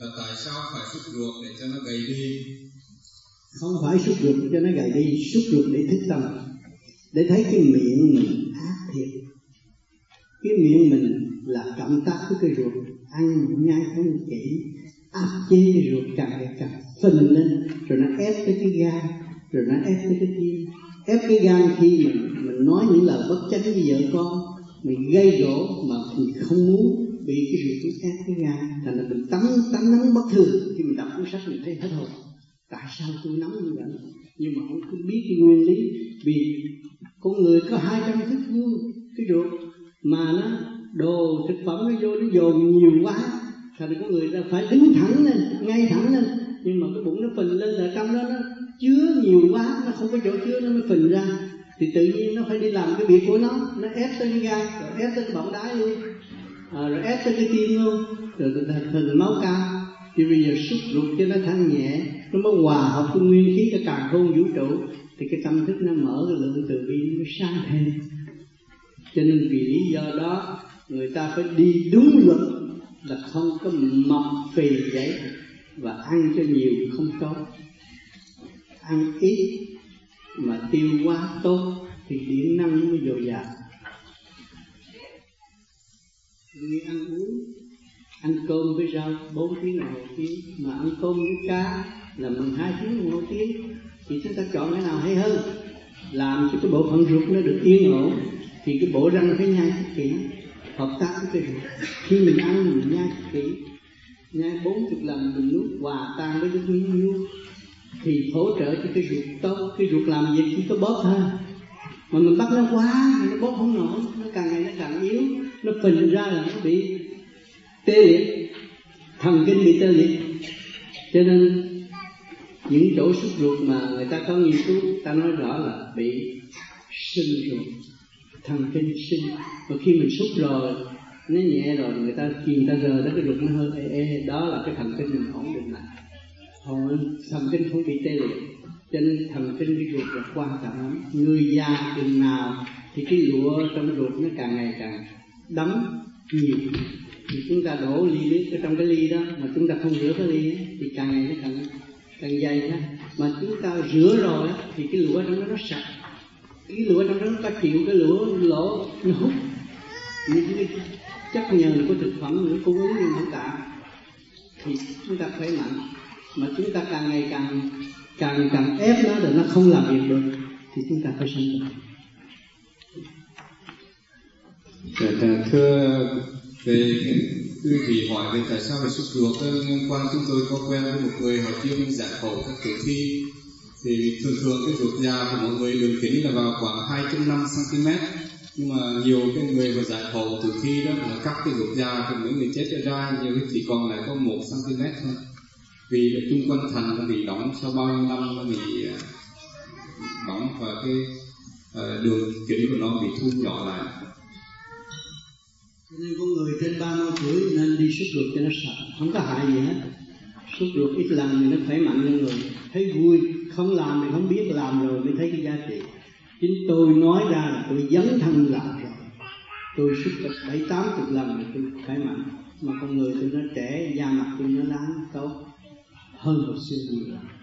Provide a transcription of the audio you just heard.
là tại sao phải xúc ruột để cho nó gầy đi? Không phải xúc ruột cho nó gầy đi, xúc ruột để thức tâm. Để thấy cái miệng mình ác thiệt. Cái miệng mình là cộng tác với cái ruột. Ăn nhai không kỹ, áp chế ruột càng ngày càng phình lên, rồi nó ép tới cái gan, rồi nó ép tới cái tim. Ép cái gan khi mình mình nói những lời bất chánh với vợ con, mình gây gỗ mà mình không muốn bị cái ruột nó ép cái ngài thành là mình tắm tắm nắng bất thường. Khi mình đọc cuốn sách mình thấy hết hồn tại sao tôi nóng như vậy? Nhưng mà không biết cái nguyên lý. Vì con người có hai trăm thức vuông. Cái ruột mà nó đồ thực phẩm nó vô nó dồn nhiều quá, thành có người ta phải đứng thẳng lên, ngay thẳng lên. Nhưng mà cái bụng nó phình lên ở trong đó nó chứa nhiều quá, nó không có chỗ chứa, nó mới phình ra. Thì tự nhiên nó phải đi làm cái việc của nó nó ép tới cái gan rồi ép tới cái bọng đái luôn à, tới cái tim luôn. Rồi thành, hình máu cao. Thì bây giờ xúc ruột cho nó thanh nhẹ nó mới hòa hợp với nguyên khí cái càng khôn vũ trụ. Thì cái tâm thức nó mở cái lượng từ bi nó sáng thêm cho nên vì lý do đó người ta phải đi đúng luật là không có mập phì vậy và ăn cho nhiều không tốt. Ăn ít mà tiêu hóa tốt thì điện năng mới dồi dào như ăn uống, ăn cơm với rau. Bốn tiếng là một tiếng. Mà ăn cơm với cá là mình hai tiếng là một tiếng. Thì chúng ta chọn cái nào hay hơn? Làm cho cái bộ phận ruột nó được yên ổn. Thì cái bộ răng phải nhai thật kỹ. Hợp tác với cái ruột. Khi mình ăn, mình nhai thật kỹ. Nhai bốn chục lần, mình nuốt hòa tan với cái miếng nuốt thì hỗ trợ cho cái ruột tốt. Cái ruột làm việc chỉ có bóp thôi mà mình bắt nó quá thì nó bóp không nổi phình ra là nó bị tê liệt thần kinh bị tê liệt. Cho nên những chỗ xúc ruột mà người ta có nghiên cứu ta nói rõ là bị sinh ruột thần kinh sinh. Và khi mình xúc rồi nó nhẹ rồi người ta khi người ta rờ tới cái ruột nó hơi ê, ê đó là cái thần kinh mình ổn định lại. Còn thần kinh không bị tê liệt. Cho nên thần kinh cái ruột là quan trọng lắm. Người già chừng nào thì cái lụa trong ruột nó càng ngày càng đấm nhiều thì chúng ta đổ ly nước ở trong cái ly đó mà chúng ta không rửa cái ly ấy, thì càng ngày nó càng càng dày đó mà chúng ta rửa rồi đó, thì cái lụa trong đó nó sạch. Cái lụa trong đó nó có chịu cái lụa lỗ nó hút những cái chất nhờn của thực phẩm nó cung ứng như ngũ cả. Thì chúng ta khỏe mạnh. Mà chúng ta càng ngày càng càng càng ép nó rồi nó không làm việc được thì chúng ta phải sanh bệnh Dạ, thưa về quý vị hỏi về tại sao về xúc ruột liên quan chúng tôi có quen với một người họ chuyên giải phẫu các tử thi. Thì thường thường cái ruột già của mọi người đường kính là vào khoảng 2.5 cm nhưng mà nhiều cái người mà giải phẫu tử thi đó là cắt cái ruột già của những người chết ra nhiều cái chỉ còn lại có một cm thôi. Vì trung quanh thành nó bị đóng sau bao nhiêu năm nó bị à, đóng và cái à, đường kính của nó bị thu nhỏ lại cho nên con người trên 30 tuổi nên đi xúc ruột cho nó sạch. Không có hại gì hết. Xúc ruột ít làm thì nó khỏe mạnh cho người. Thấy vui, không làm thì không biết làm rồi mới thấy cái giá trị. Chính tôi nói ra là tôi dấn thân làm rồi tôi xúc được bảy, tám chục lần thì tôi khỏe mạnh. Mà con người tôi nó trẻ, da mặt tôi nó láng tốt. Hơn hồi xưa nhiều lắm